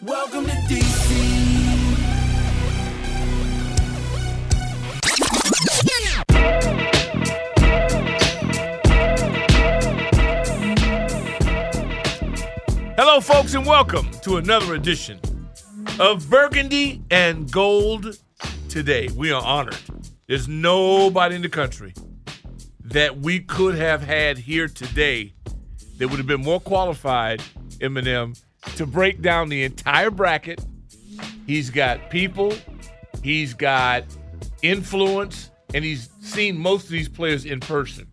Welcome to DC. Hello, folks, and welcome to another edition of Burgundy and Gold today. We are honored. There's nobody in the country that we could have had here today that would have been more qualified, Eminem, to break down the entire bracket. He's got people, he's got influence, and he's seen most of these players in person.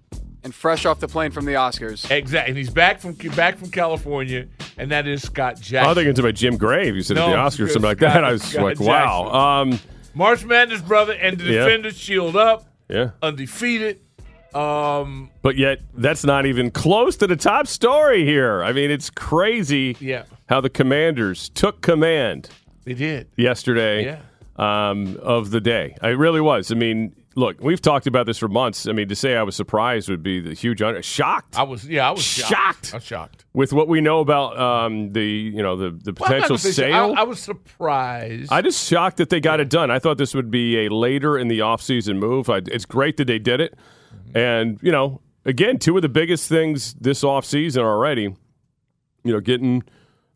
And fresh off the plane from the Oscars. Exactly. And he's back from back from California, and that is Scott Jackson. I was thinking it's about Jim Grave. You said No, at the Oscars, something like Scott- that. I was Scott like, wow. Um, March Madness brother and the Yeah. defenders shield up, yeah. undefeated. Um, But yet, that's not even close to the top story here. I mean, it's crazy yeah, how the commanders took command they did. yesterday Yeah. um, of the day. It really was. I mean, look, we've talked about this for months. I mean, to say I was surprised would be the huge under- shocked I was yeah, I was shocked. Shocked. I was shocked. with what we know about um, the you know the the Well, potential so. sale. I, I was surprised. I just shocked that they got it done. I thought this would be a later in the offseason move. I, it's great that they did it. And, you know, again, two of the biggest things this offseason already, you know, getting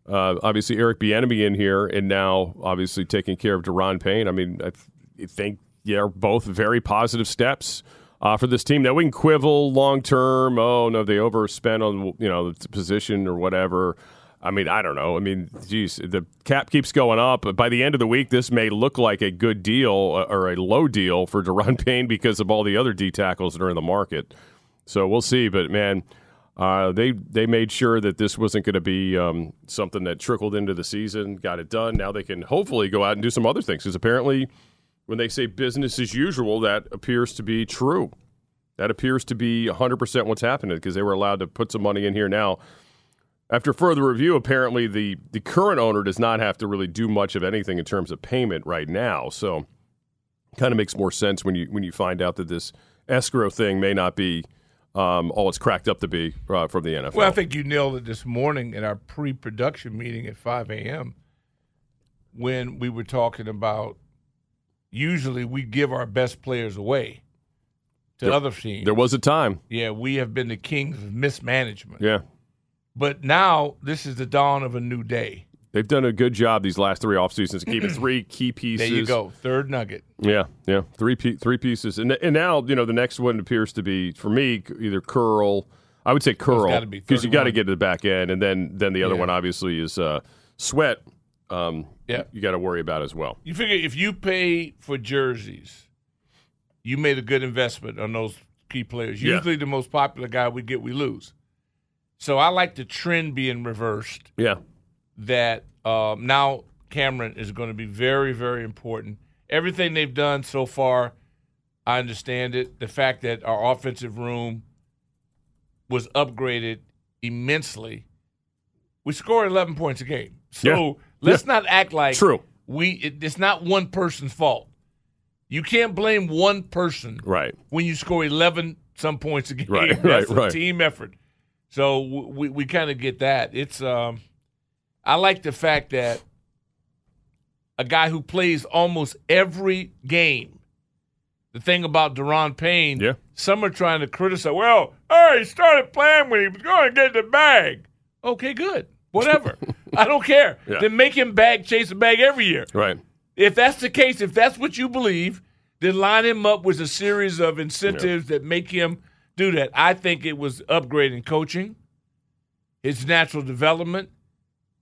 uh, obviously Eric Bieniemy in here and now obviously taking care of Daron Payne. I mean, I th- think they're both very positive steps. Uh, for this team, now we can quibble long term. Oh no, they overspent on you know the position or whatever. I mean, I don't know. I mean, geez, the cap keeps going up. By the end of the week, this may look like a good deal uh, or a low deal for Daron Payne because of all the other D tackles that are in the market. So we'll see. But man, uh, they they made sure that this wasn't going to be um, something that trickled into the season. Got it done. Now they can hopefully go out and do some other things because apparently, when they say business as usual, that appears to be true. That appears to be 100% what's happening because they were allowed to put some money in here now. After further review, apparently the, the current owner does not have to really do much of anything in terms of payment right now. So, kind of makes more sense when you when you find out that this escrow thing may not be um, all it's cracked up to be uh, from the NFL. well, I think you nailed it this morning in our pre-production meeting at 5 a.m. when we were talking about usually we give our best players away to There- other teams. there was a time, yeah, we have been the kings of mismanagement. yeah. But now this is the dawn of a new day. They've done a good job these last three off seasons, keeping three key pieces. There you go, third nugget. Yeah, yeah, three three pieces, and and now you know the next one appears to be for me either curl. I would say curl because you got to get to the back end, and then then the other Yeah. one obviously is uh, sweat. Um, Yeah. you got to worry about as well. You figure if you pay for jerseys, you made a good investment on those key players. Yeah. Usually, the most popular guy we get, we lose. So I like the trend being reversed. Yeah, That um, now Kamren is going to be very, very important. Everything they've done so far, I understand it. The fact that our offensive room was upgraded immensely. We score 11 points a game. So Yeah. let's not act like True. we it, it's not one person's fault. You can't blame one person right. when you score 11 some points a game. Right, That's right, a right. team effort. So we we kind of get that. It's um I like the fact that a guy who plays almost every game the thing about Daron Payne, Yeah. some are trying to criticize. Well, hey, he started playing when he was going to get the bag. Okay, good. Whatever. I don't care. Yeah. Then make him bag chase a bag every year. Right. If that's the case, if that's what you believe, then line him up with a series of incentives that make him do that. I think it was upgrading coaching, his natural development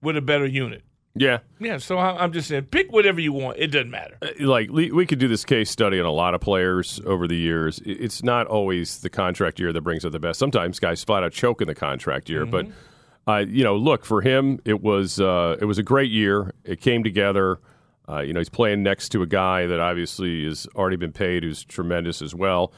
with a better unit. Yeah. Yeah, so I- I'm just saying, pick whatever you want. It doesn't matter. like we could do this case study on a lot of players over the years. It's not always the contract year that brings out the best. Sometimes guys flat out choke in the contract year, but uh, you know, look for him. It was uh, it was a great year. It came together. Uh, you know, he's playing next to a guy that obviously has already been paid, who's tremendous as well.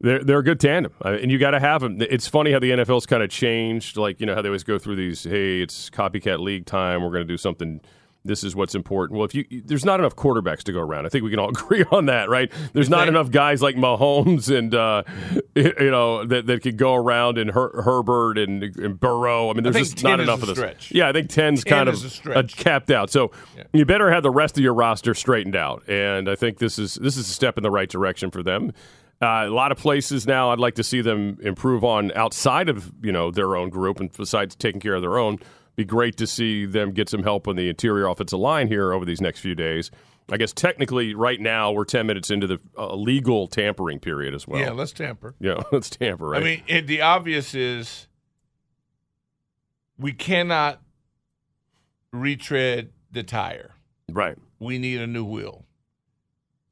They're they're a good tandem, and you got to have them. It's funny how the NFL's kind of changed. Like you know how they always go through these. Hey, it's copycat league time. We're going to do something. This is what's important. Well, if you there's not enough quarterbacks to go around, I think we can all agree on that, right? There's not enough guys like Mahomes and uh, you know that that could go around and Her- Herbert and, and Burrow. I mean, there's think just not enough of this. stretch. Yeah, I think 10's 10 kind is a of capped out. So you better have the rest of your roster straightened out, and I think this is this is a step in the right direction for them. Uh, a lot of places now, I'd like to see them improve on outside of you know their own group, and besides taking care of their own, be great to see them get some help on the interior offensive line here over these next few days. I guess technically, right now we're ten minutes into the uh, legal tampering period as well. yeah, let's tamper. yeah, let's tamper. Right? I mean, and the obvious is we cannot retread the tire. right. We need a new wheel,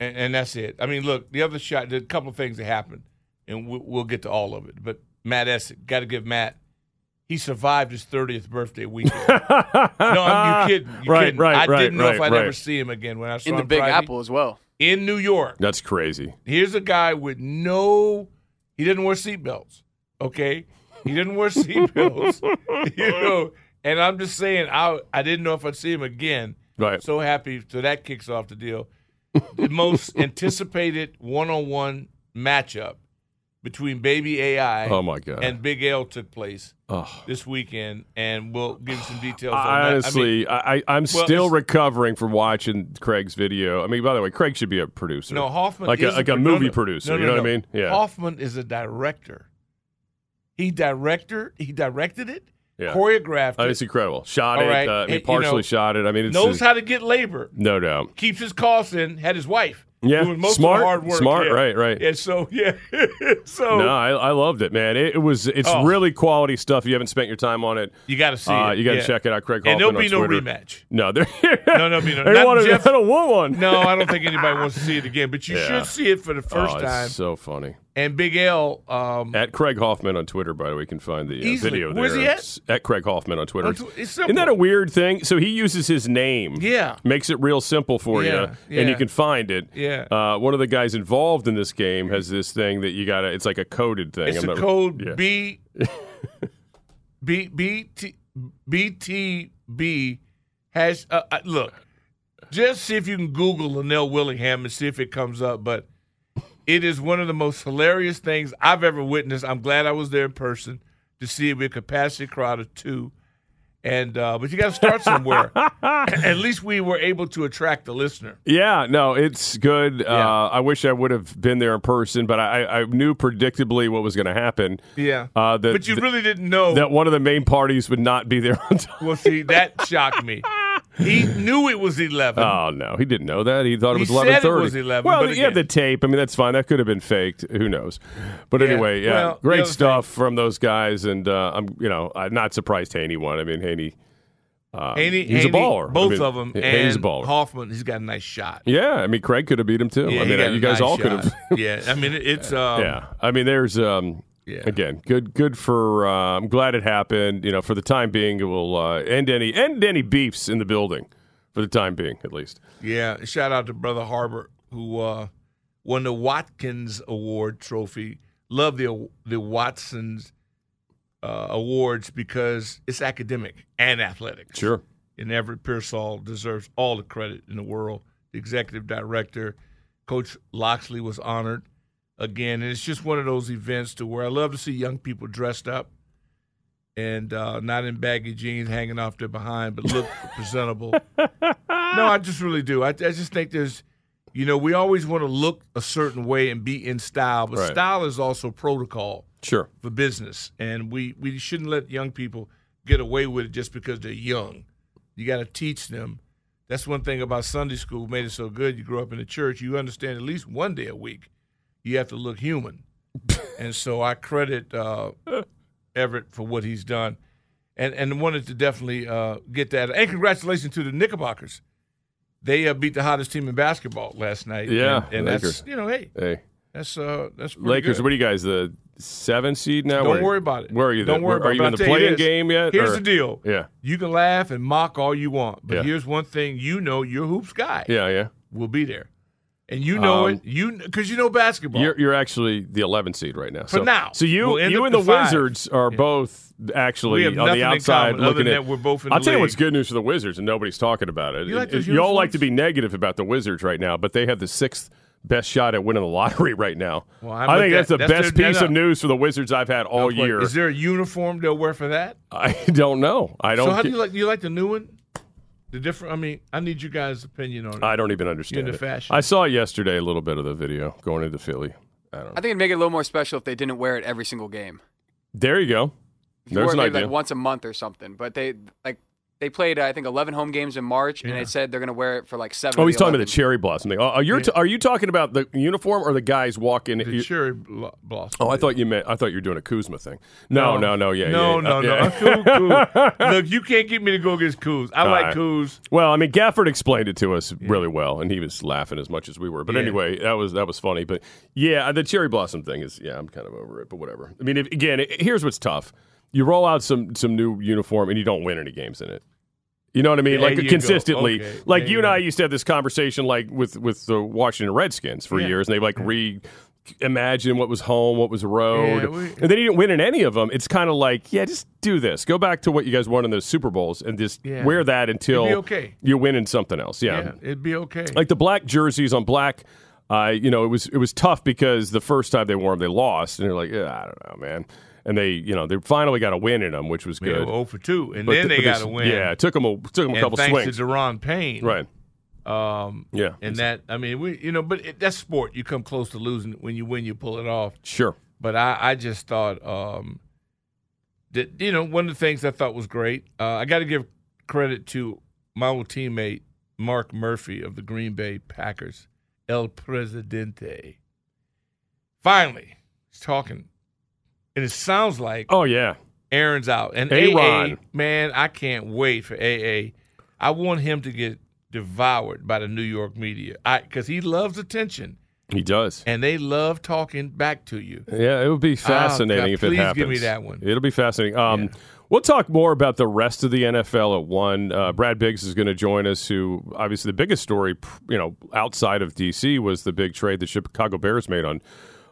and, and that's it. I mean, look, the other shot. There's a couple of things that happened, and we'll, we'll get to all of it. But Matt Essex, got to give Matt. He survived his 30th birthday weekend. no, I'm you kidding. You Right, kidding. right, I right, didn't know if I'd ever see him again when I saw in the him Big Friday Apple as well. in New York. That's crazy. Here's a guy with no. He didn't wear seatbelts. Okay, he didn't wear seatbelts. you know, and I'm just saying, I I didn't know if I'd see him again. Right. So happy. So that kicks off the deal. The most anticipated one-on-one matchup between Baby AI Oh my god. and Big L took place oh. this weekend, and we'll give you some details. on I that. I mean, honestly, I, I'm well, still recovering from watching Craig's video. I mean, by the way, Craig should be a producer. no, Hoffman like a, is like a movie no, producer. no, no, you know what. I mean? Yeah, Hoffman is a director. He director. He directed it, Yeah. choreographed it, it's incredible. Shot it. right. Uh, I mean, you partially know, shot it. I mean, it's knows how to get labor, no doubt. keeps his costs in. Had his wife Yeah, doing most smart, of the hard work. smart, yeah. right, right. And so yeah, so No, I, I loved it, man. It, it was it's Oh. really quality stuff. If you haven't spent your time on it, you got to see uh, it. you got to yeah. check it out. Craig And there'll be no Twitter. rematch. No, there. No, no, be no- not. Jeff- I don't want one. No, I don't think anybody wants to see it again. But you Yeah. should see it for the first oh, it's time. so funny. And Big L, um, At Craig Hoffman on Twitter, by the way, you can find the uh, video there. Where's he at? It's at Craig Hoffman on Twitter. On Tw- Isn't that a weird thing? So he uses his name. Yeah. Makes it real simple for Yeah, you, and you can find it. Yeah. Uh, one of the guys involved in this game has this thing that you got to, it's like a coded thing. It's I'm a not- code yeah. B B B T BTB has uh, uh, look. Just see if you can Google Linnell Willingham and see if it comes up. But it is one of the most hilarious things I've ever witnessed. I'm glad I was there in person to see it with a capacity crowd of two. And uh, but you got to start somewhere. At least we were able to attract the listener. Yeah, no, it's good. Yeah. Uh, I wish I would have been there in person, but I, I knew predictably what was going to happen. Yeah, Uh, that, but you really didn't know that one of the main parties would not be there on time. Well, see, that shocked me. He knew it was eleven. Oh no, he didn't know that. He thought it He was said eleven it was 11, Well, but yeah, the tape. I mean, that's fine. That could have been faked. Who knows? But Yeah, anyway, yeah, well, great stuff from those guys, and uh, I'm you know I'm not surprised Haney won. I mean, Haney, uh, Haney, he's Haney, a baller. Both I mean, of them. Haney's a baller. Hoffman, he's got a nice shot. yeah, I mean, Craig could have beat him too. Yeah, I mean, you guys nice all could have. yeah, I mean, it's um, yeah, I mean, there's um, Yeah. again, good, good for. Uh, I'm glad it happened. You know, for the time being, it will uh, end any end any beefs in the building. For the time being, at least. yeah. Shout out to Brother Harbert who uh, won the Watkins Award trophy. Love the the Watson's uh, awards because it's academic and athletic. Sure. and Everett Pearsall deserves all the credit in the world. The executive director, Coach Loxley, was honored again, and it's just one of those events to where I love to see young people dressed up and uh, not in baggy jeans hanging off their behind, but look presentable. No, I just really do. I, I just think there's You know, we always want to look a certain way and be in style, but Right. style is also protocol Sure. for business, and we we shouldn't let young people get away with it just because they're young. You got to teach them. That's one thing about Sunday school made it so good. You grow up in the church, you understand at least one day a week you have to look human, and so I credit uh, Everett for what he's done, and and wanted to definitely uh, get that. And congratulations to the Knickerbockers. They uh, beat the hottest team in basketball last night. Yeah, and, and that's you know, hey, Hey, that's uh, that's pretty Lakers. good. What are you guys? The seven seed now? Don't Where- worry about it. Where are you? Don't then? worry Are about you it. in the But I'll tell you playing this. game yet? Here's or- the deal. Yeah. You can laugh and mock all you want, but Yeah. here's one thing you know: your hoops guy Yeah, yeah. will be there, and you know Um, it. You because you know basketball. You're you're actually the 11th seed right now. For so, now. So you We'll you and the five. Wizards are both actually on the outside looking at. we're both in I'll tell you what's good news for the Wizards, and nobody's talking about it. You like you all like to be negative about the Wizards right now, but they have the sixth best shot at winning the lottery right now. Well, I I, think at- that's the that's best their- piece no, of news for the Wizards I've had all Wait, year. Is there a uniform they'll wear for that? I don't know. I don't. So how do you like? You like the new one? The different. I mean, I need you guys' opinion on it. I don't even understand into it. fashion. I saw yesterday a little bit of the video going into Philly. I don't know. I think it'd make it a little more special if they didn't wear it every single game. There you go. If you There's wore an maybe idea. like once a month or something. But they like they played I think 11 home games in March, and Yeah. they said they're going to wear it for like seven. Oh, he's the talking about the cherry blossom thing. Oh, Are you are you talking about the uniform or the guys walking? the you- cherry blo- blossom. oh, I thought you meant I thought you were doing a Kuzma thing. No, no, no, yeah, no, yeah, no, uh, no. yeah. Kuz, Kuz. Look, you can't get me to go against Kuz. I All like right. Kuz. Well, I mean, Gafford explained it to us really well, and he was laughing as much as we were. But Yeah. anyway, that was that was funny. But yeah, the cherry blossom thing is yeah, I'm kind of over it. But whatever. I mean, if, again, it, here's what's tough: you roll out some some new uniform and you don't win any games in it. You know what I mean? There like consistently. Okay. Like There you and I used to have this conversation like with with the Washington Redskins for Yeah. years, and they like re imagine what was home, what was road, Yeah, we- and they didn't win in any of them. It's kind of like, yeah, just do this. Go back to what you guys won in those Super Bowls, and just Yeah. wear that until okay. you win in something else. Yeah, Yeah, it'd be okay. like the black jerseys on black. Uh, you know, it was it was tough because the first time they wore them, they lost, and they're like, yeah, I don't know, man. And they, you know, they finally got a win in them, which was good. well, 0 for 2. And But then th- they got to win. Yeah, it took them a took them a couple thanks swings. to Daron Payne. right. Um, Yeah. and that, I mean, we, you know, but it, that's sport. You come close to losing. When you win, you pull it off. Sure. But I, I just thought um, that, you know, one of the things I thought was great, uh, I got to give credit to my old teammate, Mark Murphy of the Green Bay Packers, El Presidente. Finally, he's talking. And it sounds like Oh yeah. Aaron's out. And A-Ron. AA, man, I can't wait for AA. I want him to get devoured by the New York media because he loves attention He does. and they love talking back to you. Yeah, it would be fascinating God, if it please happens. give me that one. It'll be fascinating. Um, Yeah. We'll talk more about the rest of the NFL at one. Uh, Brad Biggs is going to join us. Who obviously the biggest story, you know, outside of DC was the big trade the Chicago Bears made on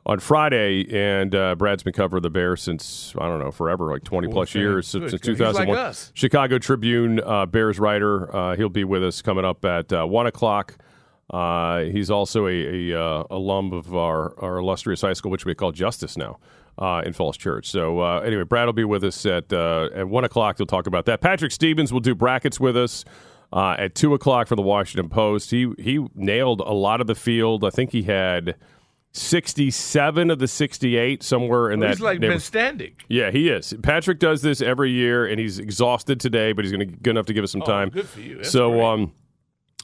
on Friday, and uh, Brad's been covering the Bears since I don't know forever, like twenty plus years since God. Two thousand one. like. Chicago Tribune uh, Bears writer. Uh, he'll be with us coming up at uh, one o'clock. Uh, he's also a, a uh, alum of our, our illustrious high school, which we call Justice now uh, in Falls Church. So uh, anyway, Brad will be with us at uh, at one o'clock. He'll talk about that. Patrick Stevens will do brackets with us uh, at two o'clock for the Washington Post. He he nailed a lot of the field. I think he had sixty seven of the sixty eight somewhere in that. He's like Ben Standing. yeah, he is. Patrick does this every year, and he's exhausted today, but he's going to good enough to give us some Oh, time. good for you. That's so, great. um,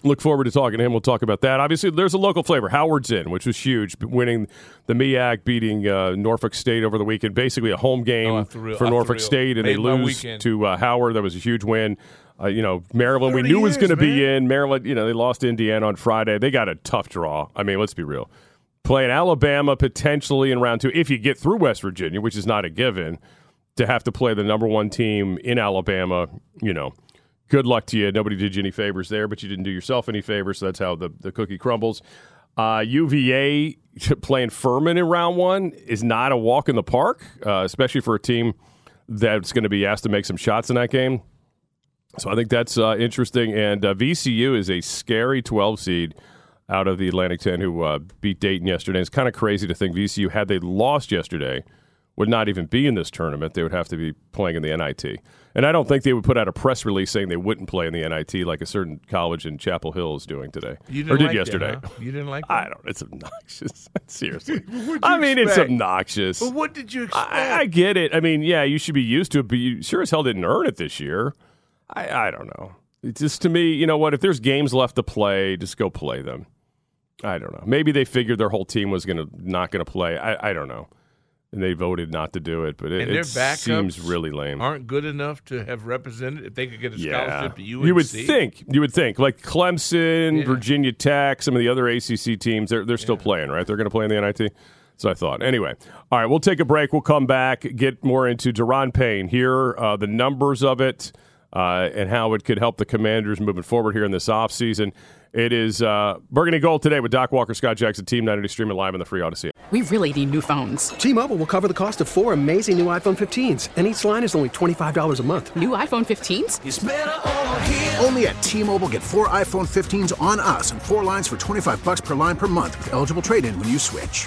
look forward to talking to him. We'll talk about that. Obviously, there's a local flavor. Howard's in, which was huge, winning the MEAC, beating uh, Norfolk State over the weekend. Basically, a home game Oh, for I Norfolk State, and they made my lose to uh, Howard. That was a huge win. Uh, you know, Maryland, we 30 knew was going to be in. Maryland, you know, they lost to Indiana on Friday. They got a tough draw. I mean, let's be real. Playing Alabama potentially in round two, if you get through West Virginia, which is not a given, to have to play the number one team in Alabama, you know, good luck to you. Nobody did you any favors there, but you didn't do yourself any favors, so that's how the, the cookie crumbles. Uh, UVA playing Furman in round one is not a walk in the park, uh, especially for a team that's going to be asked to make some shots in that game. So I think that's uh, interesting. And uh, VCU is a scary 12 seed out of the Atlantic 10 who uh, beat Dayton yesterday. It's kind of crazy to think VCU, had they lost yesterday, would not even be in this tournament. They would have to be playing in the NIT. And I don't think they would put out a press release saying they wouldn't play in the NIT like a certain college in Chapel Hill is doing today. You didn't or did like that, yesterday. huh? You didn't like that? I don't. It's obnoxious. Seriously. I mean, it's obnoxious. But what did you expect? I, I get it. I mean, yeah, you should be used to it, but you sure as hell didn't earn it this year. I, I don't know. It's just to me, you know what? If there's games left to play, just go play them. I don't know. Maybe they figured their whole team was gonna not going to play. I, I don't know, and they voted not to do it. But it, and their it seems really lame. Aren't good enough to have represented if they could get a Yeah, scholarship to UNC. you would think. You would think like Clemson, Yeah. Virginia Tech, some of the other ACC teams. They're they're still playing, right? They're going to play in the NIT. So I thought. Anyway, all right, we'll take a break. We'll come back, get more into Daron Payne here, uh, the numbers of it, uh, and how it could help the Commanders moving forward here in this offseason. It is uh, Burgundy Gold today with Doc Walker, Scott Jackson, Team 90 streaming live on the free Audacy. We really need new phones. T-Mobile will cover the cost of four amazing new iPhone 15s, and each line is only $25 a month. New iPhone 15s? It's over here. Only at T-Mobile get four iPhone 15s on us and four lines for 25 bucks per line per month with eligible trade-in when you switch.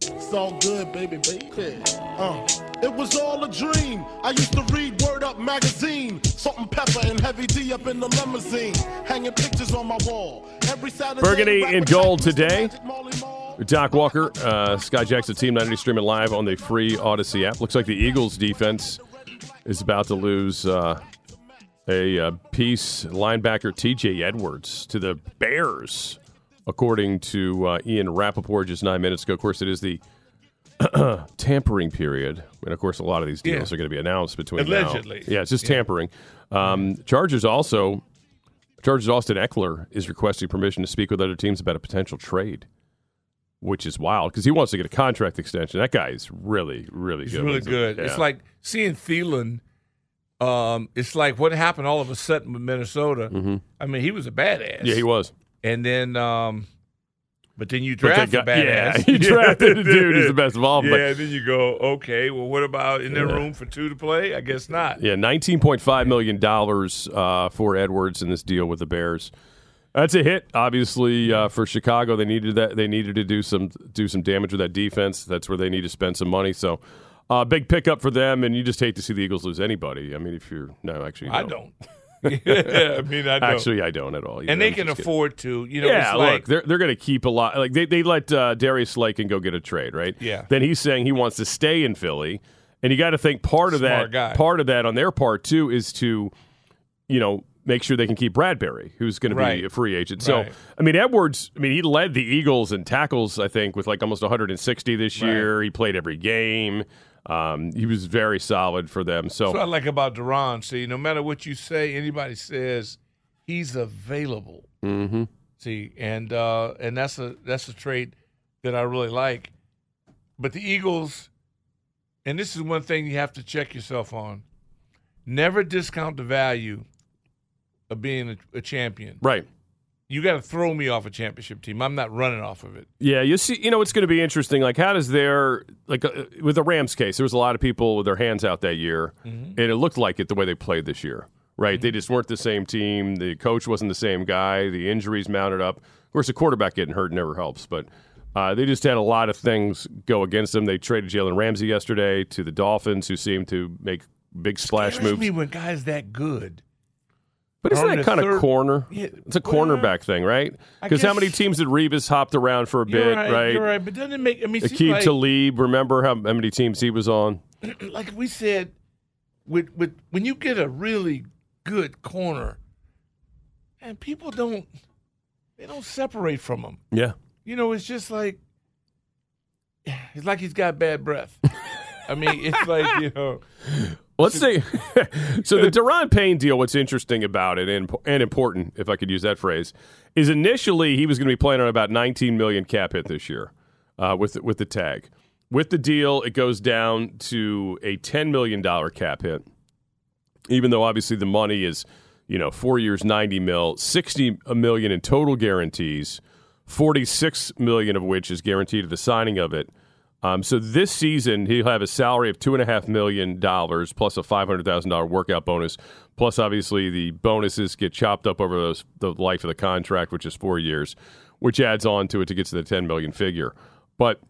It's all good, baby, baby. Uh, it was all a dream. I used to read Word Up magazine. Salt and pepper and heavy D up in the limousine. Hanging pictures on my wall. Every Saturday. Burgundy in gold today. Magic Molly Mall. Doc Walker, uh, Scott Jackson, Team 90 streaming live on the free Audacy app. Looks like the Eagles defense is about to lose uh, a uh, piece linebacker TJ Edwards to the Bears, according to uh, Ian Rapoport just nine minutes ago. Of course, it is the tampering period. And of course, a lot of these deals Yeah. are going to be announced between now- Allegedly. Yeah, it's just Yeah. tampering. Um, Chargers also, Chargers Austin Ekeler is requesting permission to speak with other teams about a potential trade which is wild because he wants to get a contract extension. That guy is really, really He's good. really it. good. Yeah. It's like seeing Thielen. Um, it's like what happened all of a sudden with Minnesota. I mean, he was a badass. Mm-hmm. yeah, he was. And then, um, but then you draft a got- badass. yeah, you drafted a dude who's the best of all, Yeah, then you go, okay, well, what about in there Yeah. room for two to play? I guess not. Yeah, nineteen point five million dollars uh, for Edwards in this deal with the Bears. That's a hit, obviously, uh, for Chicago. They needed that. They needed to do some do some damage with that defense. That's where they need to spend some money. So, uh, big pickup for them. And you just hate to see the Eagles lose anybody. I mean, if you're no, actually, I don't. yeah, I mean, I don't. Actually, I don't at all. either. and they I'm can kidding. afford to. You know, yeah, it's like, look, they're they're going to keep a lot. Like they they let uh, Darius Slayton go get a trade, right? Yeah. Then he's saying he wants to stay in Philly, and you got to think part of Smart that guy. part of that on their part too is to, you know, make sure they can keep Bradberry, who's going to be a free agent. So Right. I mean, Edwards. I mean, he led the Eagles in tackles. I think with like almost 160 this Right. year. He played every game. Um, he was very solid for them. So That's what I like about Daron. See, no matter what you say, anybody says, he's available. hmm See, and uh, and that's a that's a trait that I really like. But the Eagles, and this is one thing you have to check yourself on: never discount the value of being a, a champion. right. You got to throw me off a championship team. I'm not running off of it. Yeah, you see, you know, it's going to be interesting. Like, how does their like uh, with the Rams case? There was a lot of people with their hands out that year, and it looked like it the way they played this year. Right? They just weren't the same team. The coach wasn't the same guy. The injuries mounted up. Of course, the quarterback getting hurt never helps, but Uh, they just had a lot of things go against them. They traded Jalen Ramsey yesterday to the Dolphins, who seem to make big splash Scares moves. me when guys that good. But isn't that kind of third- corner? Yeah, It's a cornerback thing, right? Because how many teams did Revis hopped around for a bit, right, right? You're right, but doesn't it make? I mean, Aqib like, Talib, remember how, how many teams he was on? like we said, with with when you get a really good corner, and people don't they don't separate from them. Yeah. You know, it's just like it's like he's got bad breath. I mean, it's like you know. Let's see. so. The Daron Payne deal. What's interesting about it, and and important, if I could use that phrase, is initially he was going to be playing on about 19 million cap hit this year, uh, with with the tag. With the deal, it goes down to a 10 million dollar cap hit. Even though obviously the money is, you know, four years, 90 mil, 60 million in total guarantees, 46 million of which is guaranteed at the signing of it. Um, so this season he'll have a salary of two and a half million dollars plus a five hundred thousand dollar workout bonus. Plus, obviously, the bonuses get chopped up over those, the life of the contract, which is four years, which adds on to it to get to the ten million figure. But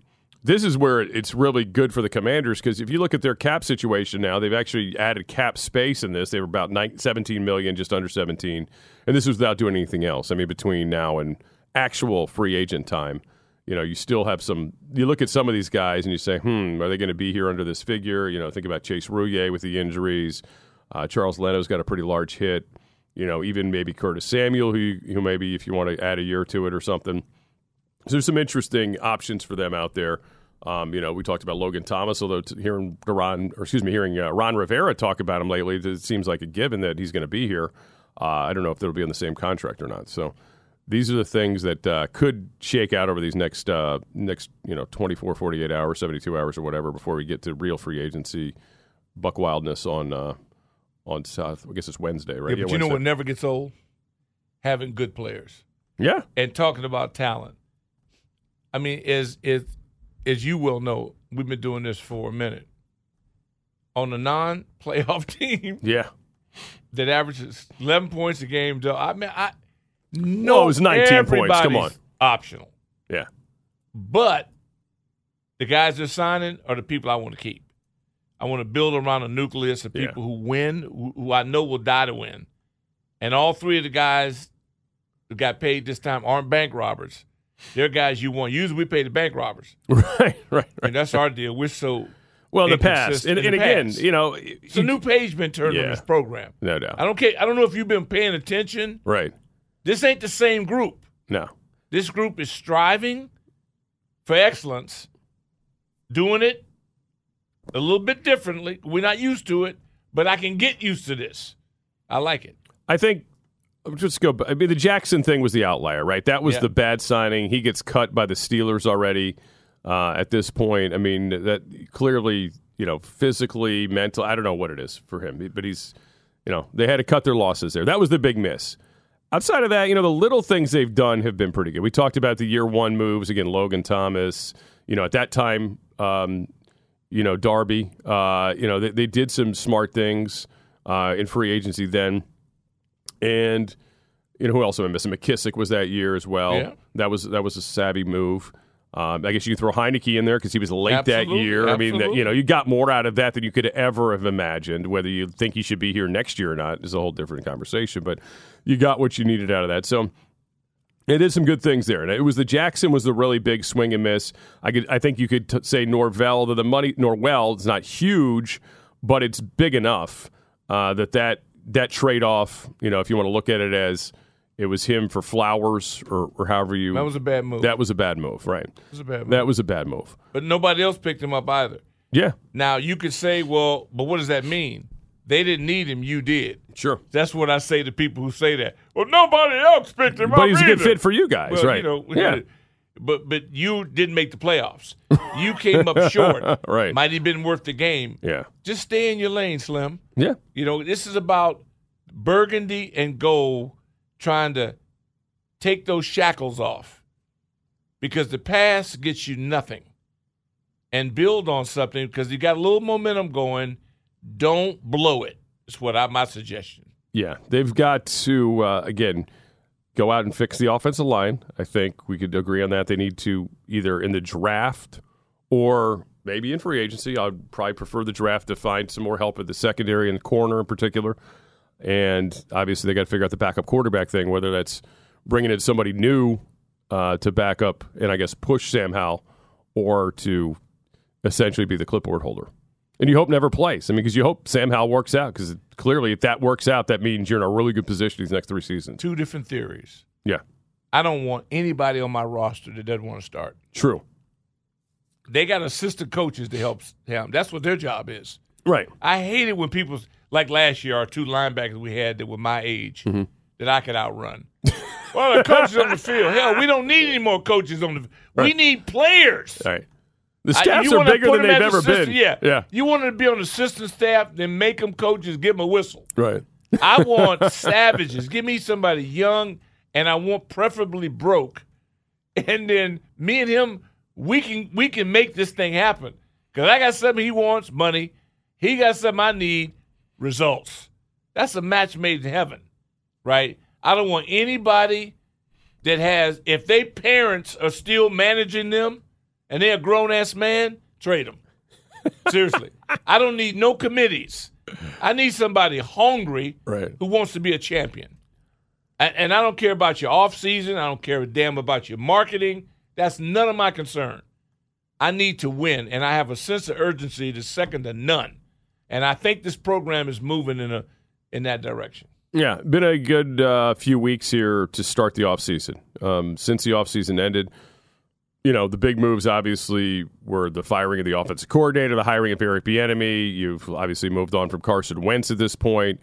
this is where it's really good for the Commanders because if you look at their cap situation now, they've actually added cap space in this. They were about 19, 17 million, just under 17, and this was without doing anything else. I mean, between now and actual free agent time, you know, you still have some. You look at some of these guys and you say, hmm, are they going to be here under this figure? You know, think about Chase Roullier with the injuries. Uh, Charles Leno's got a pretty large hit. You know, even maybe Curtis Samuel, who who maybe if you want to add a year to it or something. So there's some interesting options for them out there. Um, you know, we talked about Logan Thomas, although t- hearing Ron, or excuse me, hearing uh, Ron Rivera talk about him lately, it seems like a given that he's going to be here. Uh, I don't know if they'll be on the same contract or not. So these are the things that uh, could shake out over these next uh, next you know 24, 48 hours, 72 hours, or whatever before we get to real free agency, buck wildness on uh, on South. I guess it's Wednesday, right? Yeah, but you know what never gets old? Having good players. Yeah. And talking about talent. I mean, as as as you will know, we've been doing this for a minute. On a non-playoff team Yeah. that averages 11 points a game, though, I mean, I No, no, it was 19 points. Come on. Optional, Yeah. but the guys they're signing are the people I want to keep. I want to build around a nucleus of Yeah. people who win, who, I know will die to win. And all three of the guys who got paid this time aren't bank robbers. They're guys you want. Usually we pay the bank robbers. Right, right, And that's our deal. We're so Well, in the past, and, and the again, past. you know, It's a new page been turned Yeah. on this program. no doubt, I don't care. I don't know if you've been paying attention. right? This ain't the same group. No, This group is striving for excellence, doing it a little bit differently. We're not used to it, but I can get used to this. I like it. I think just go. I mean, the Jackson thing was the outlier, right? That was Yeah. the bad signing. He gets cut by the Steelers already. Uh, at this point, I mean, that clearly, you know, physically, mental. I don't know what it is for him, but he's, you know, they had to cut their losses there. That was the big miss. Outside of that, you know, the little things they've done have been pretty good. We talked about the year one moves again. Logan Thomas, you know, at that time, um, you know, Darby, uh, you know, they, they did some smart things uh, in free agency then. And you know who else am I missing? McKissic was that year as well. Yeah. That was that was a savvy move. Um, I guess you can throw Heinicke in there because he was late that Absolutely, year. I mean, that, you know, you got more out of that than you could ever have imagined. Whether you think he should be here next year or not is a whole different conversation. But you got what you needed out of that. So it is some good things there. And it was the Jackson was the really big swing and miss. I could I think you could t- say Norwell that the money Norwell is not huge, but it's big enough uh, that that that trade off. You know, if you want to look at it as it was him for Flowers or, or however you That was a bad move. that was a bad move, right? It was a bad move. That was a bad move. but nobody else picked him up either. Yeah, Now you could say, well, but what does that mean? They didn't need him. You did. sure. That's what I say to people who say that. Well, nobody else picked him up. But he's a good fit for you guys, Well, right? You know, yeah, But but you didn't make the playoffs. You came up short. Right. Might have been worth the game. yeah, Just stay in your lane, Slim. yeah. You know, this is about burgundy and gold trying to take those shackles off. Because the past gets you nothing. And build on something because you got a little momentum going. Don't blow it. That's what I my suggestion. Yeah, they've got to uh, again go out and fix the offensive line. I think we could agree on that. They need to either in the draft or maybe in free agency. I'd probably prefer the draft to find some more help at the secondary and corner in particular. And obviously, they got to figure out the backup quarterback thing, whether that's bringing in somebody new uh, to back up and I guess push Sam Howell or to essentially be the clipboard holder. And you hope never plays. I mean, because you hope Sam Howell works out. Because clearly, if that works out, that means you're in a really good position these next three seasons. Two different theories. Yeah, I don't want anybody on my roster that doesn't want to start. true. They got assistant coaches to help him. That's what their job is. Right. I hate it when people like last year, our two linebackers we had that were my age Mm-hmm. that I could outrun. well, the coaches on the field. Hell, we don't need any more coaches on the. We need players. All right. The staffs you are bigger than they've ever assistant- been. Yeah, Yeah. You want to be on the assistant staff, then make them coaches. Give them a whistle. Right. I want savages. Give me somebody young, and I want preferably broke. And then me and him, we can we can make this thing happen. Cause I got something he wants, money. He got something I need, results. That's a match made in heaven, right? I don't want anybody that has if they parents are still managing them and they're a grown ass man, trade them. Seriously. I don't need no committees. I need somebody hungry Right. who wants to be a champion. And, and I don't care about your off season. I don't care a damn about your marketing. That's none of my concern. I need to win, and I have a sense of urgency that's second to none. And I think this program is moving in a in that direction. Yeah, been a good uh, few weeks here to start the offseason. Um, since the offseason ended, you know, the big moves obviously were the firing of the offensive coordinator, the hiring of Eric Bieniemy. You've obviously moved on from Carson Wentz at this point.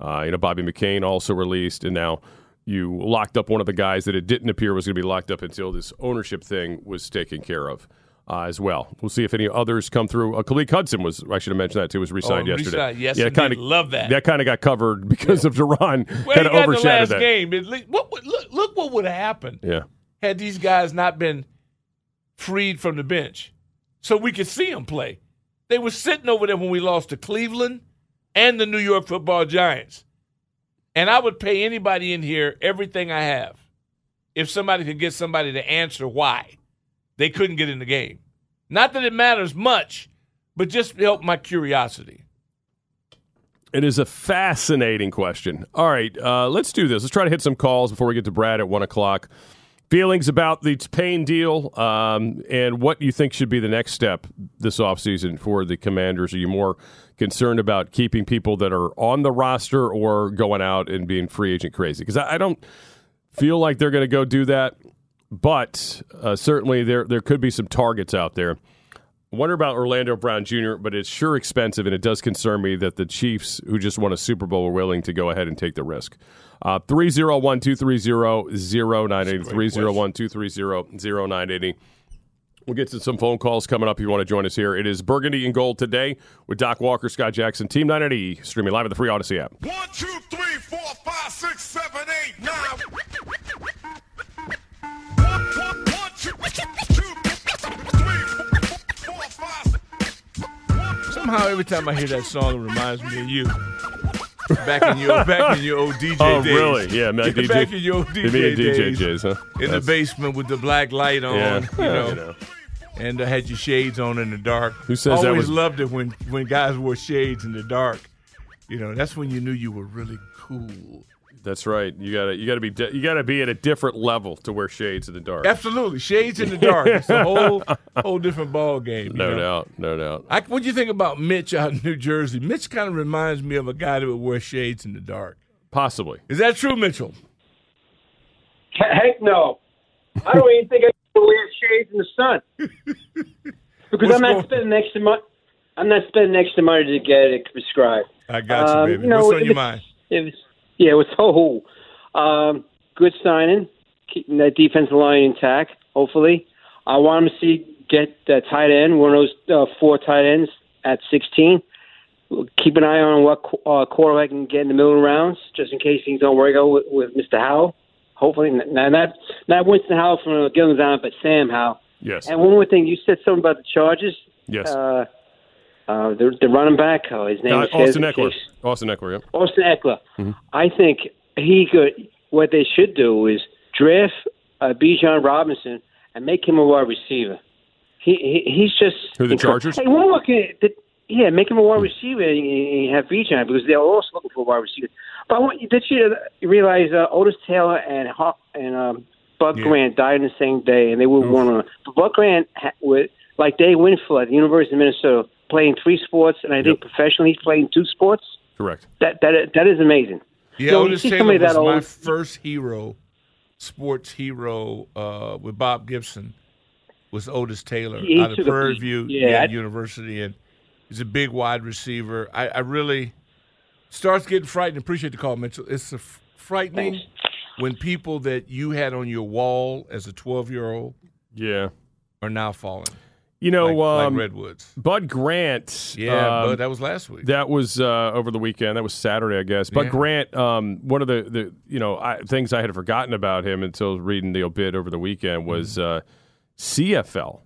Uh, you know, Bobby McCain also released, and now you locked up one of the guys that it didn't appear was going to be locked up until this ownership thing was taken care of. Uh, as well, we'll see if any others come through. Uh, Khaleke Hudson was, I should have mentioned that too, was re-signed Oh, yesterday. re-signed. Yes, yeah, kind of Love that. That kind of got covered because of Daron. Well, kind of got the overshadowed last that. game. Least- what look, look what would have happened Yeah. had these guys not been freed from the bench, so we could see them play. They were sitting over there when we lost to Cleveland and the New York Football Giants, and I would pay anybody in here everything I have if somebody could get somebody to answer why they couldn't get in the game. Not that it matters much, but just help my curiosity. It is a fascinating question. All right, uh, let's do this. Let's try to hit some calls before we get to Brad at one o'clock. Feelings about the Payne deal um, and what you think should be the next step this offseason for the Commanders. Are you more concerned about keeping people that are on the roster or going out and being free agent crazy? Because I, I don't feel like they're going to go do that, but uh, certainly there there could be some targets out there. I wonder about Orlando Brown Jr., but it's sure expensive, and it does concern me that the Chiefs, who just won a Super Bowl, are willing to go ahead and take the risk. Uh, 301 230 0980. 301 230 0980. We'll get to some phone calls coming up if you want to join us here. It is Burgundy and Gold today with Doc Walker, Scott Jackson, Team 980, streaming live at the Free Audacy app. One, two, three, four, five, six, seven, eight, nine. One, one, one, two, Somehow, every time I hear that song, it reminds me of you. Back in your back in your old DJ days. Oh, days. really? Yeah, man, DJ Back in your old DJ days. huh? In the basement with the black light on, Yeah, you, know, you know. and uh, had your shades on in the dark. Who says that Always was- loved it when when guys wore shades in the dark. You know, that's when you knew you were really cool. That's right. You gotta you gotta be di- you gotta be at a different level to wear shades in the dark. Absolutely, shades in the dark. It's a whole whole different ball game. No know? doubt, no doubt. I, what do you think about Mitch out in New Jersey? Mitch kind of reminds me of a guy that would wear shades in the dark. Possibly. Is that true, Mitchell? Heck no. I don't even think I can wear shades in the sun. Because What's I'm not going- spending extra money. I'm not spending extra money to get it prescribed. I got you, Um, baby. you know, What's on your mind? It was, yeah, it was oh, um, good signing, keeping that defensive line intact. Hopefully, I want him to see get that tight end, one of those uh, four tight ends at 16. Keep an eye on what uh, quarterback can get in the middle rounds, just in case things don't work out with, with Mr. Howell. Hopefully, not not not Winston Howell from Gilligan's Island, but Sam Howell. Yes. And one more thing, you said something about the Chargers. Yes. Uh, uh, the, the running back, oh, his name Uh, is Austin Ekeler. Austin Ekeler. Yep. Austin Ekeler. Mm-hmm. I think he could what they should do is draft uh, Bijan Robinson and make him a wide receiver. He, he he's just Who, the incredible. Chargers? Hey, one look at the, yeah, make him a wide receiver and, and have Bijan because they're also looking for a wide receiver. But I want you did you realize uh, Otis Taylor and and um, Bud Yeah. Grant died on the same day, and they were one on. But Bud Grant ha- with like Dave Winfield at the University of Minnesota, playing three sports, and I think professionally he's playing two sports. Correct. That that that is amazing. Yeah, So you Otis Taylor was that my old- first hero, sports hero, uh, with Bob Gibson. Was Otis Taylor He out of took a Prairie beat. View Yeah, I- University, and he's a big wide receiver. I, I really starts getting frightened. Appreciate the call, Mitchell. It's a f- frightening when people that you had on your wall as a twelve year old, yeah, are now falling. You know, like, like um, redwoods. Bud Grant. Yeah, um, but that was last week. That was uh, over the weekend. That was Saturday, I guess. Bud Yeah. Grant, um, one of the, the you know I, things I had forgotten about him until reading the obit over the weekend was uh, CFL.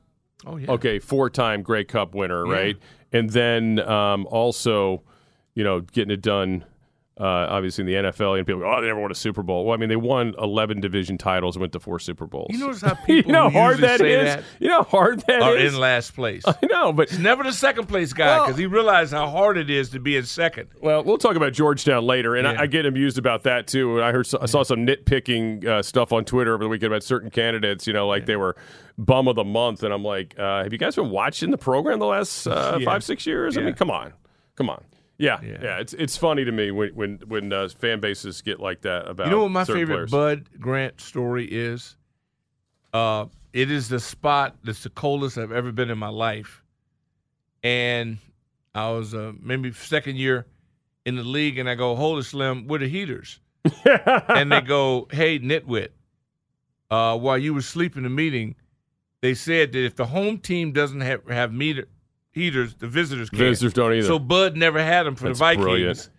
Oh yeah. Okay, four-time Grey Cup winner, Yeah. right? And then um, also, you know, getting it done. Uh, obviously, in the NFL, and people go, "Oh, they never won a Super Bowl." Well, I mean, they won eleven division titles and went to four Super Bowls. You notice how you people know how who hard that say is. that You know how hard that are is? in last place. I know, but He's never the second place guy because he realized how hard it is to be in second. Well, we'll talk about Georgetown later, and Yeah. I, I get amused about that too. I heard, I saw some nitpicking uh, stuff on Twitter over the weekend about certain candidates. You know, like they were bum of the month, and I'm like, uh, have you guys been watching the program the last uh, Yeah. five, six years? I mean, come on, come on. Yeah, yeah, Yeah. it's it's funny to me when when when uh, fan bases get like that about. You know what my favorite players. Bud Grant story is? Uh, it is the spot that's the coldest I've ever been in my life, and I was uh, maybe second year in the league, and I go, "Holy Slim, where the heaters?" and they go, "Hey, Nitwit, uh, while you were sleeping in the meeting, they said that if the home team doesn't have have meter heaters, the visitors can. Visitors don't either. So Bud never had them for That's the Vikings. brilliant.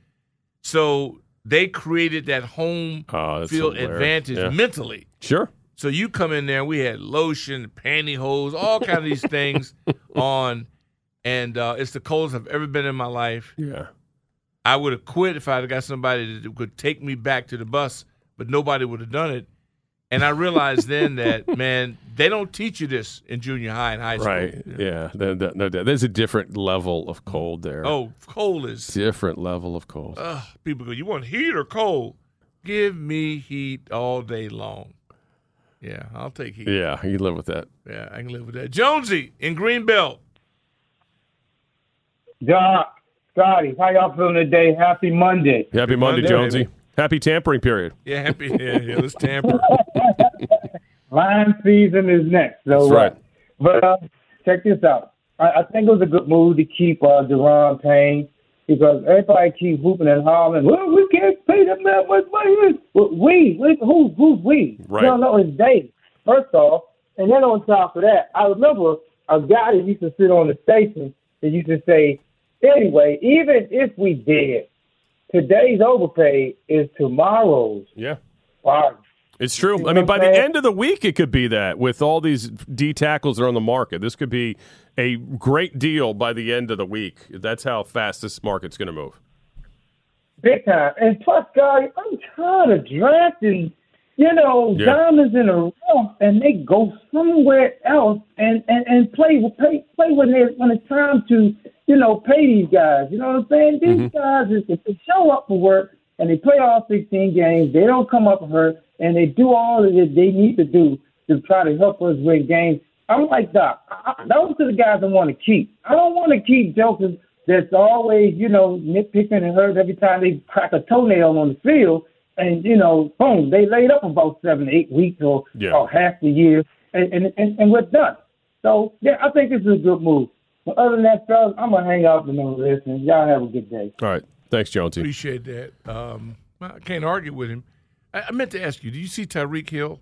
So they created that home Oh, field hilarious. advantage Yeah. mentally. Sure. So you come in there, we had lotion, pantyhose, all kind of these things on, and uh, it's the coldest I've ever been in my life. Yeah. I would have quit if I'd got somebody that could take me back to the bus, but nobody would have done it. And I realized then that man, they don't teach you this in junior high and high school. Right. Yeah. There- there- no doubt. There's a different level of cold there. Oh, cold is. different level of cold. Ugh, people go, you want heat or cold? Give me heat all day long. Yeah, I'll take heat. Yeah, you live with that. Yeah, I can live with that. Jonesy in Greenbelt. Doc, Scotty, how y'all feeling today? Happy Monday. Happy Monday, Monday, Jonesy. baby. Happy tampering period. Yeah, happy. Yeah, yeah let's tamper. Line season is next. So, That's right. uh, but uh, check this out. I, I think it was a good move to keep uh, Daron Payne because everybody keeps whooping and hollering. Well, we can't pay them that much money. Well, we, we, who, who's we? Right. No, no, it's they. First off, and then on top of that, I remember a guy that used to sit on the station that used to say, anyway, even if we did, today's overpay is tomorrow's Yeah. bargain. It's true. You I mean, by the end of the week, it could be that with all these D tackles that are on the market. This could be a great deal by the end of the week. That's how fast this market's going to move. Big time. And plus, guys, I'm tired of drafting, you know, Yeah. diamonds in a rough and they go somewhere else and, and, and play play play when when it's time to, you know, pay these guys. You know what I'm saying? Mm-hmm. These guys is if they show up for work and they play all sixteen games, they don't come up hurt and they do all that they need to do to try to help us win games. I'm like Doc. I, those are the guys I want to keep. I don't want to keep jokers that's always, you know, nitpicking and hurt every time they crack a toenail on the field. And, you know, boom, they laid up about seven, eight weeks or, Yeah. or half the year, and, and, and, and we're done. So, yeah, I think this is a good move. But other than that, fellas, I'm going to hang out and listen. Y'all have a good day. All right. Thanks, Jonesy. Appreciate that. Um, I can't argue with him. I, I meant to ask you, do you see Tyreek Hill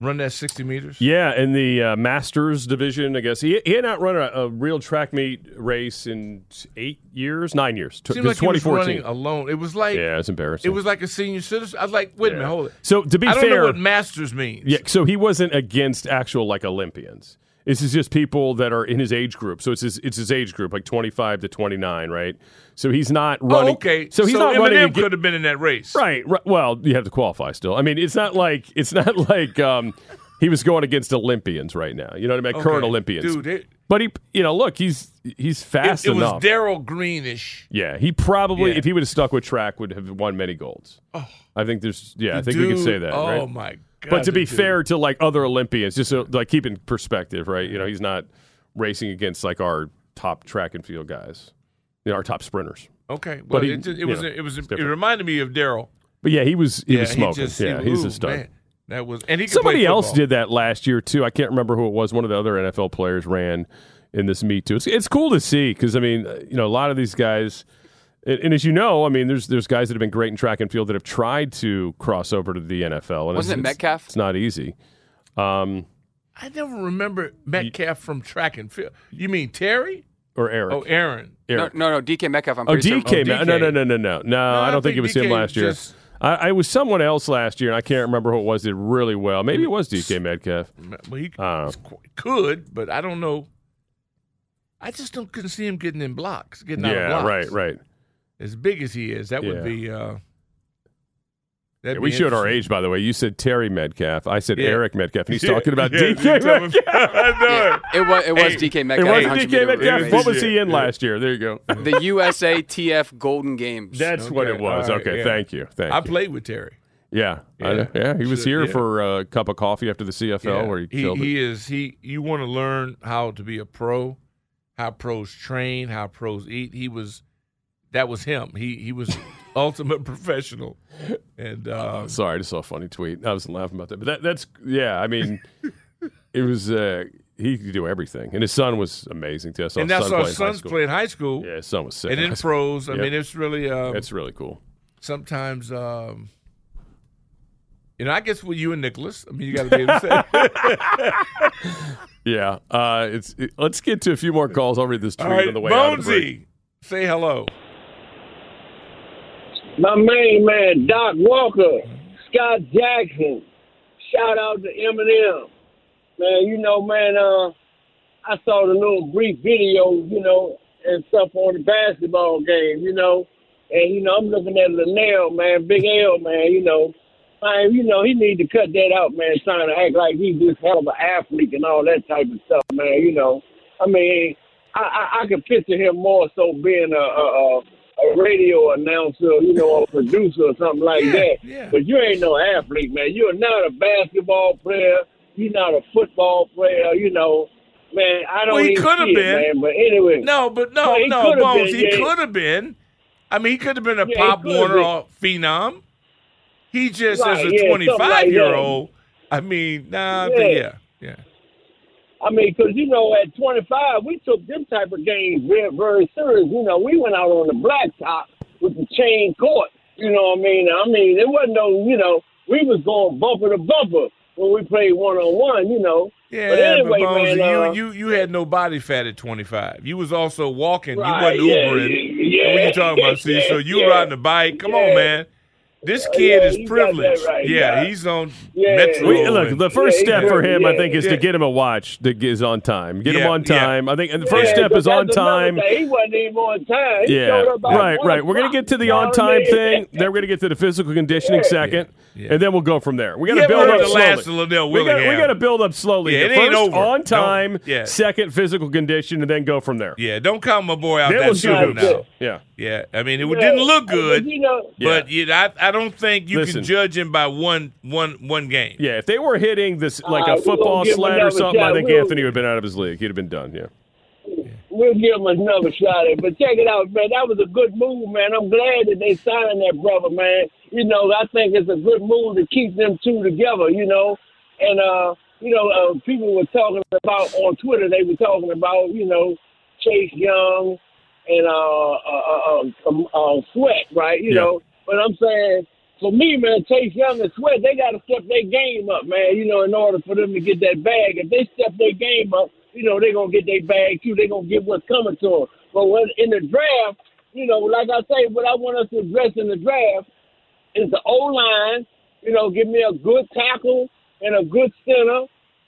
run that 60 meters? Yeah, in the uh, Masters division, I guess he, he had not run a, a real track meet race in eight years, nine years. T- Seemed like he was 2014. running alone. It was like yeah, it's embarrassing. it was like a senior citizen. I was like, wait a minute, hold it. So to be I don't fair, know what masters means. Yeah, so he wasn't against actual like Olympians. This is just people that are in his age group. So it's his it's his age group, like twenty five to twenty nine, right? So he's not running. Oh, okay. So he's not Eminem running. could have been in that race. Right, right. Well, you have to qualify still. I mean, it's not like it's not like um, he was going against Olympians right now. You know what I mean? Current Olympians. Dude, it- but he, you know, look, he's he's fast it, it was. Darrell Greenish. yeah, he probably, Yeah. if he would have stuck with track, would have won many golds. Oh. I think there's, yeah, I think we can say that. oh right? my God, But to be dude. fair to like other Olympians, just so, like keep in perspective, right? You know, he's not racing against like our top track and field guys, you know, our top sprinters. Okay, well, But he- it, just- it was know, it was it's it reminded me of Darrell. But yeah, he was he yeah, was smoking. just- he- yeah, he's ooh, a stud. man. That was and he Somebody else did that last year too. I can't remember who it was. One of the other NFL players ran in this meet too. It's, it's cool to see because I mean, uh, you know, a lot of these guys, and, and as you know, I mean, there's there's guys that have been great in track and field that have tried to cross over to the NFL. And Wasn't it's, it Metcalf? It's not easy. Um, I never remember Metcalf from track and field. You mean Terry? or Eric. Oh, Aaron. Eric. No, no, no, DK Metcalf. I'm Oh, pretty DK, sure. man. No, no, no, no, no, no. I, I don't think, think it was him last year. just- I, I was someone else last year, and I can't remember who it was. Did really well. Maybe it was DK Metcalf. Well, he Uh, could, but I don't know. I just don't couldn't see him getting in blocks, getting out of Yeah, blocks. right, right. As big as he is, that would be. Uh, that'd Yeah, we showed our age, by the way. You said Terry Metcalf. I said Yeah. Eric Metcalf, and he's talking about yeah, DK Metcalf. I know it. It was, it was Hey, DK It Metcalf. was DK Metcalf. race. What was he in Yeah. last year? There you go. The USATF Golden Games. That's what it was. all right, okay, yeah. thank you. Thank I you. played with Terry. Yeah, I- Yeah. yeah. He was Sure, here yeah. for a cup of coffee after the CFL, Yeah. where he, he, killed he it. is he. You want to learn how to be a pro, how pros train, how pros eat. He was that was him. He he was ultimate professional, and uh, Sorry, I just saw a funny tweet. I was laughing about that, but that, that's yeah. I mean, it was uh, he could do everything, and his son was amazing too. And that's son our play in high sons play in high school, Yeah, his son was sick. and in in high school. pros. I Yep. mean, it's really um, it's really cool. sometimes. Um, you know, I guess with you and Nicholas, I mean, you got to be able to say. Yeah, uh, it's. It, let's get to a few more calls. I'll read this tweet right, on the way out. the break. Bonesy, say hello. My main man, Doc Walker, Scott Jackson. Shout out to Eminem. Man, you know, man, uh, I saw the little brief video, you know, and stuff on the basketball game, you know. And, you know, I'm looking at Linnell, man, Big L, man, you know. Man, you know, he need to cut that out, man, trying to act like he's this hell of an athlete and all that type of stuff, man, you know. I mean, I, I, I can picture him more so being a, a, a a radio announcer, you know, a producer or something like that. yeah. But you ain't no athlete, man. You're not a basketball player. You're not a football player. You know, man. I don't. Well, he could have it, been. man. But anyway, No, but no, Well, no, Bones. been, he yeah. could have been. I mean, he could have been a Yeah, Pop Warner or phenom. He just Right, as a something like 25 year that. old. I mean, nah, Yeah. yeah, yeah. I mean, because you know, at 25, we took them type of games very, very serious. You know, we went out on the blacktop with the chain court. You know what I mean? I mean, it wasn't no, you know, we was going bumper to bumper when we played one on one. You know. Yeah, but anyway, Bones, man. uh, you, you you had no body fat at 25. You was also walking. Right, you wasn't yeah, Ubering. yeah, what you talking about? See, so you yeah, riding a bike. Come yeah. on, man. This kid yeah, is you got that privileged. right, yeah, yeah. he's on Yeah. Metro. We, look, the first Yeah, step for yeah, him, I think, is yeah. to get him a watch that is on time. Get him Yeah, on yeah. time. I think, and the first yeah, step is on time. He wasn't even on time. He Yeah, showed up about right, right. We're gonna get to the You know what I on-time thing. Then we're gonna get to the physical conditioning second, yeah. and then we'll go from there. We gotta build up the slowly. last Liddell we got we Willingham? got to build up slowly. Yeah, it First ain't over. on time. Second physical condition, and then go from there. Yeah, don't count my boy out Then that we'll see shooter now. Yeah. Yeah, I mean it didn't look good, but you, I I don't think you Listen. can judge him by one one one game. Yeah, if they were hitting this like Uh, a we're football gonna sled or another something, I think We'll- Anthony would have been out of his league. He'd have been done. Yeah. we'll give him another shot at it. But check it out, man. That was a good move, man. I'm glad that they signed that brother, man. You know, I think it's a good move to keep them two together, you know. And, uh, you know, uh, people were talking about on Twitter, they were talking about, you know, Chase Young and uh, uh, uh, uh, uh, Sweat, right? You Yeah. know, but I'm saying, for me, man, Chase Young and Sweat, they got to step their game up, man, you know, in order for them to get that bag. If they step their game up, you know, they're going to get their bag, too. They're going to get what's coming to them. But when, in the draft, you know, like I say, what I want us to address in the draft is the O-line, you know, give me a good tackle and a good center,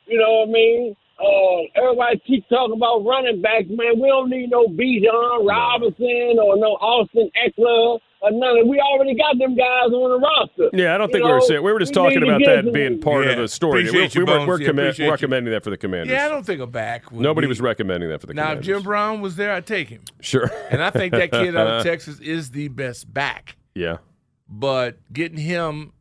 you know what I mean? Uh, everybody keeps talking about running backs, man. We don't need no Bijan Robinson or no Austin Ekeler or none We already got them guys on the roster. Yeah, I don't think You we were saying. We were just we talking about that some- being part of the story. We, appreciate you, we were, Bones. we're Yeah, commen- appreciate you. recommending that for the Commanders. Yeah, I don't think a back. Would Nobody be- was recommending that for the commanders. Now, if Jim Brown was there, I'd take him. Sure. And I think that kid out of Texas is the best back. Yeah. But getting him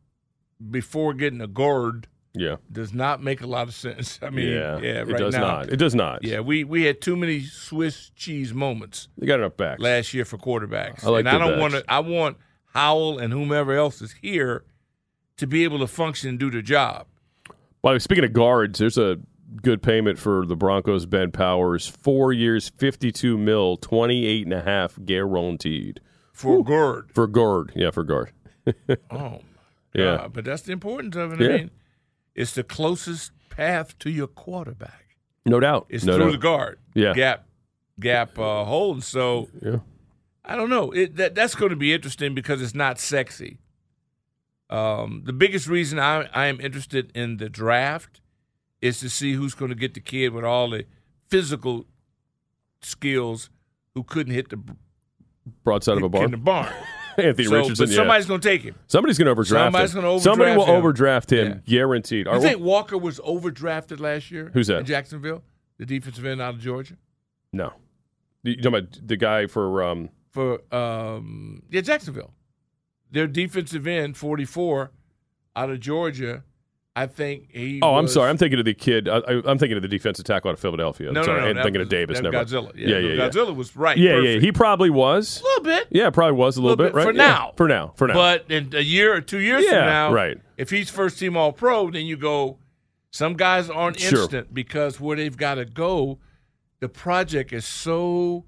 before getting a guard Yeah. does not make a lot of sense. I mean, Yeah, yeah, it does now, not. It does not. Yeah, we we had too many Swiss cheese moments They got enough backs. last year for quarterbacks. I like and I don't want to. I want Howell and whomever else is here to be able to function and do the job. By way, speaking of guards, there's a good payment for the Broncos. Ben Powers, four years, fifty-two mil, twenty-eight and a half guaranteed For guard. for guard. Yeah, for guard. Oh, Yeah. God, but that's the importance of it. Yeah. I mean, it's the closest path to your quarterback. No doubt. It's no through doubt. the guard. Yeah. Gap, gap uh, hold. So Yeah. I don't know. It, that that's going to be interesting because it's not sexy. Um, the biggest reason I, I am interested in the draft is to see who's going to get the kid with all the physical skills who couldn't hit the Broadside of a in the barn. Anthony So, Richardson. but yeah. somebody's going to take him. Somebody's going to overdraft Somebody's him. Somebody will overdraft him. overdraft him, guaranteed. You think Walker was overdrafted last year? Who's that? In Jacksonville, the defensive end out of Georgia. No. You talking about the guy for um, for um yeah Jacksonville. Their defensive end, forty four, out of Georgia. I think he. Oh, I'm sorry. I'm thinking of the kid. I, I'm thinking of the defensive tackle out of Philadelphia. I'm No, no, sorry. no, I'm that thinking was- of Davis. Never. Godzilla. Yeah, yeah, no, yeah. Godzilla was right, Yeah, yeah. He probably was. A little bit. Yeah, probably was a little, bit, right? for Yeah. now. For now. For now. But in a year or two years Yeah, from now, right. If he's first team All Pro, then you go. Some guys aren't Sure. instant because where they've got to go, the project is so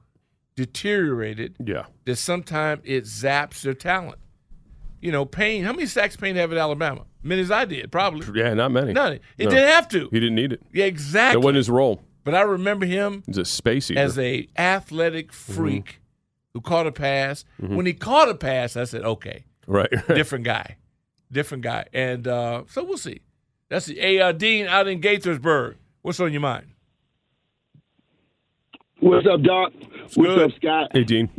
deteriorated. Yeah. That sometimes it zaps their talent. You know, Payne. How many sacks Payne have at Alabama? Many as I did, probably. yeah, not many. None. He No. didn't have to. He didn't need it. Yeah, exactly. That wasn't his role. But I remember him He's a space eater. as a athletic Mm-hmm. freak who caught a pass. When he caught a pass, I said, "Okay, right. different guy, different guy." And uh, so we'll see. That's the hey, uh, Dean out in Gaithersburg. What's on your mind? What's up, Doc? What's up, Scott? Hey, Dean.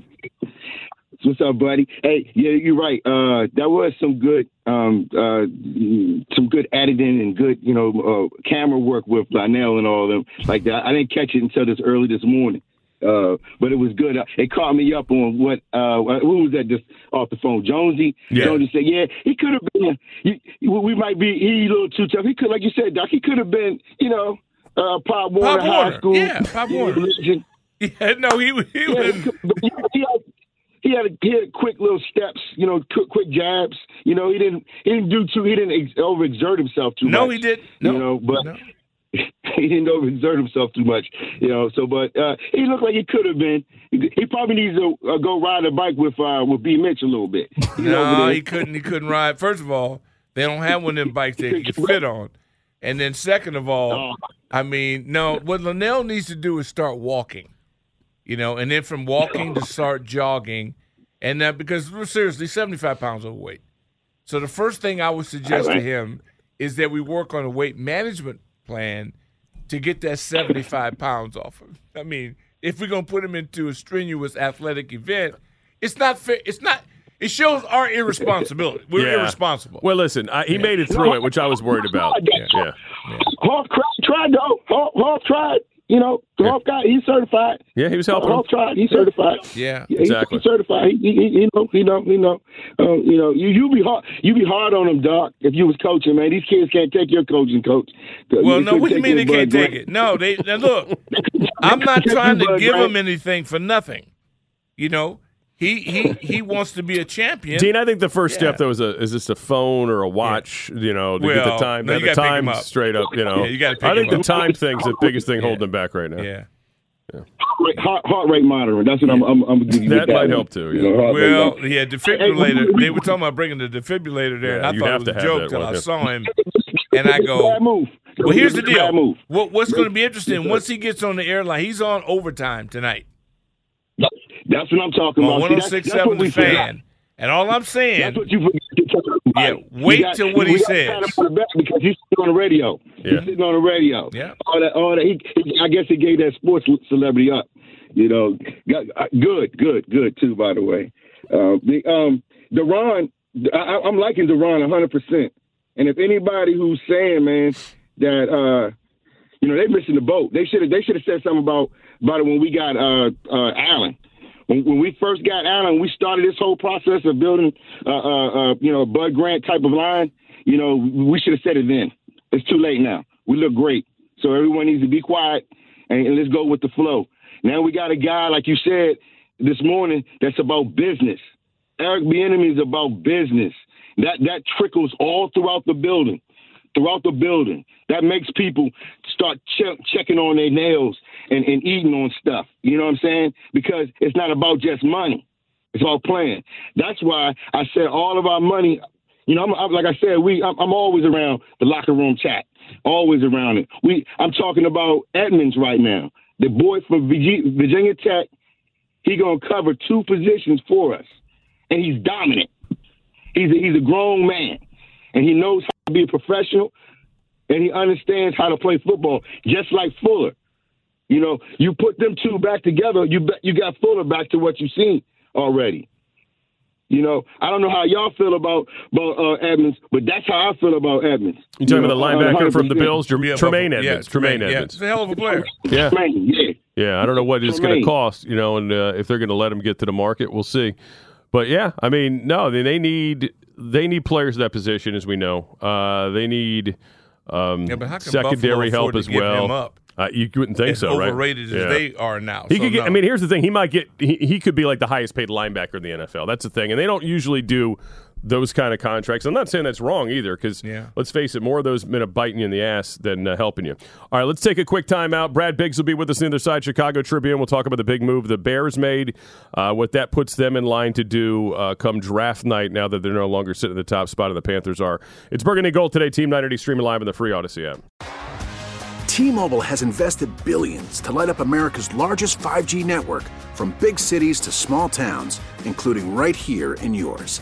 What's up, buddy? Hey, yeah, you're right. Uh, that was some good, um, uh, some good editing and good, you know, uh, camera work with Lionel and all of them like that. I didn't catch it until this early this morning, uh, but it was good. Uh, It caught me up on what, uh, who was that just off the phone? Jonesy. Yeah. Jonesy said, yeah, he could have been. You, we might be he a little too tough. He could, like you said, Doc. He could have been, you know, uh, Pop Warner Pop High Warner. School. Yeah, Pop Warner. Yeah, no, he he Yeah, was. he, he, had, had he had quick little steps, you know, quick, quick jabs. You know, he didn't he didn't do too he didn't ex- overexert himself too No, much. No, he didn't. You know, but he didn't overexert himself too much. You know, so but uh, he looked like he could have been. He probably needs to uh, go ride a bike with uh, with B Mitch a little bit. He's over No, he couldn't. He couldn't ride. First of all, they don't have one of them bikes that he can fit on. And then second of all, I mean, no. What Linnell needs to do is start walking. You know, and then from walking to start jogging, and that because we're seriously seventy five pounds overweight. So the first thing I would suggest to him is that we work on a weight management plan to get that 75 pounds off him. I mean, if we're gonna put him into a strenuous athletic event, it's not fair. It's not. It shows our irresponsibility. We're Yeah. irresponsible. Well, listen, I, he made it through it, which I was worried about. Yeah. Yeah. Hawk tried, tried though. Hawk, Hawk tried. You know, Hawk got he's certified. Yeah, he was helping him. Hawk tried. He's certified. Yeah, Yeah, exactly. He's certified. He, he, he know, he know, he know. Um, you know, you you be hard, you be hard on him, Doc. If you was coaching, man, these kids can't take your coaching, coach. Well, You no. What do you mean they can't take it? No, they. Now look, I'm not trying to give them anything for nothing. You know, he he he wants to be a champion. Dean, I think the first Yeah. step though is a is this a phone or a watch, you know, to get the time, no, have the gotta pick 'em time up. straight up, you know. Yeah, you gotta pick I think 'em the up. time thing's the biggest thing holding him back right now. Yeah. Heart, heart, heart rate monitoring. That's what I'm. I'm, I'm gonna give you That might one. help too, You yeah. know, heart rate Well, yeah, defibrillator. They were talking about bringing the defibrillator there, and I you thought have it to was a have joke that till one, I saw him, and I go, "Well, here's the deal. What, what's going to be interesting once he gets on the airline? He's on overtime tonight That's what I'm talking on about. See, that's- that's 106.7 what we forgot. Fan, and all I'm saying, That's what you talk Yeah, wait got- till what he says. pat him on the back because he's sitting on the radio. Yeah. He's sitting on the radio. Yeah. All that, all that. He, I guess he gave that sports celebrity up. You know, got, uh, good, good, good too. By the way, uh, the um, Daron, I, I'm liking Daron 100. percent And if anybody who's saying, man, that uh, you know they're missing the boat, they should have they should have said something about about it when we got uh, uh, Allen. When, we first got Allen, we started this whole process of building, uh, uh, uh, you know, a Bud Grant type of line. You know, we should have said it then. It's too late now. We look great, so everyone needs to be quiet and, and let's go with the flow. Now we got a guy like you said this morning that's about business. Eric Bieniemy is about business. That that trickles all throughout the building, throughout the building. That makes people start che- checking on their nails and, and eating on stuff. You know what I'm saying? Because it's not about just money. It's all playing. That's why I said all of our money. You know, I'm, I'm, like I said, we I'm, I'm always around the locker room chat, always around it. We I'm talking about Edmunds right now, the boy from Virginia Tech. He gonna cover two positions for us, and he's dominant. He's a, he's a grown man, and he knows to be a professional, and he understands how to play football, just like Fuller. You know, you put them two back together, you bet you got Fuller back to what you've seen already. You know, I don't know how y'all feel about about uh, Edmunds, but that's how I feel about Edmunds. You talking know, about the linebacker from the Bills, Jerm- Yeah, Tremaine Buffalo. Yeah, Edmunds? Tremaine yeah, Edmunds. He's a hell of a player. Yeah. Tremaine, yeah. Yeah, I don't know what it's going to cost, you know, and uh, if they're going to let him get to the market, we'll see. But yeah, I mean, no, they, they need they need players at that position, as we know. Uh, they need um, Yeah, but how can secondary help as well. Uh, you wouldn't think as so, right? overrated as Yeah. they are now. He So, could get. no. I mean, here's the thing: he might get. He, he could be like the highest paid linebacker in the NFL. That's the thing, and they don't usually do those kind of contracts. I'm not saying that's wrong either, because Yeah. let's face it, more of those men are biting you in the ass than uh, helping you. All right, let's take a quick timeout. Brad Biggs will be with us on the other side. Chicago Tribune. We'll talk about the big move the Bears made, uh, what that puts them in line to do uh, come draft night. Now that they're no longer sitting at the top spot, and the Panthers are. It's Burgundy Gold today. Team 980 streaming live on the free Audacy app. T-Mobile has invested billions to light up America's largest 5G network from big cities to small towns, including right here in yours.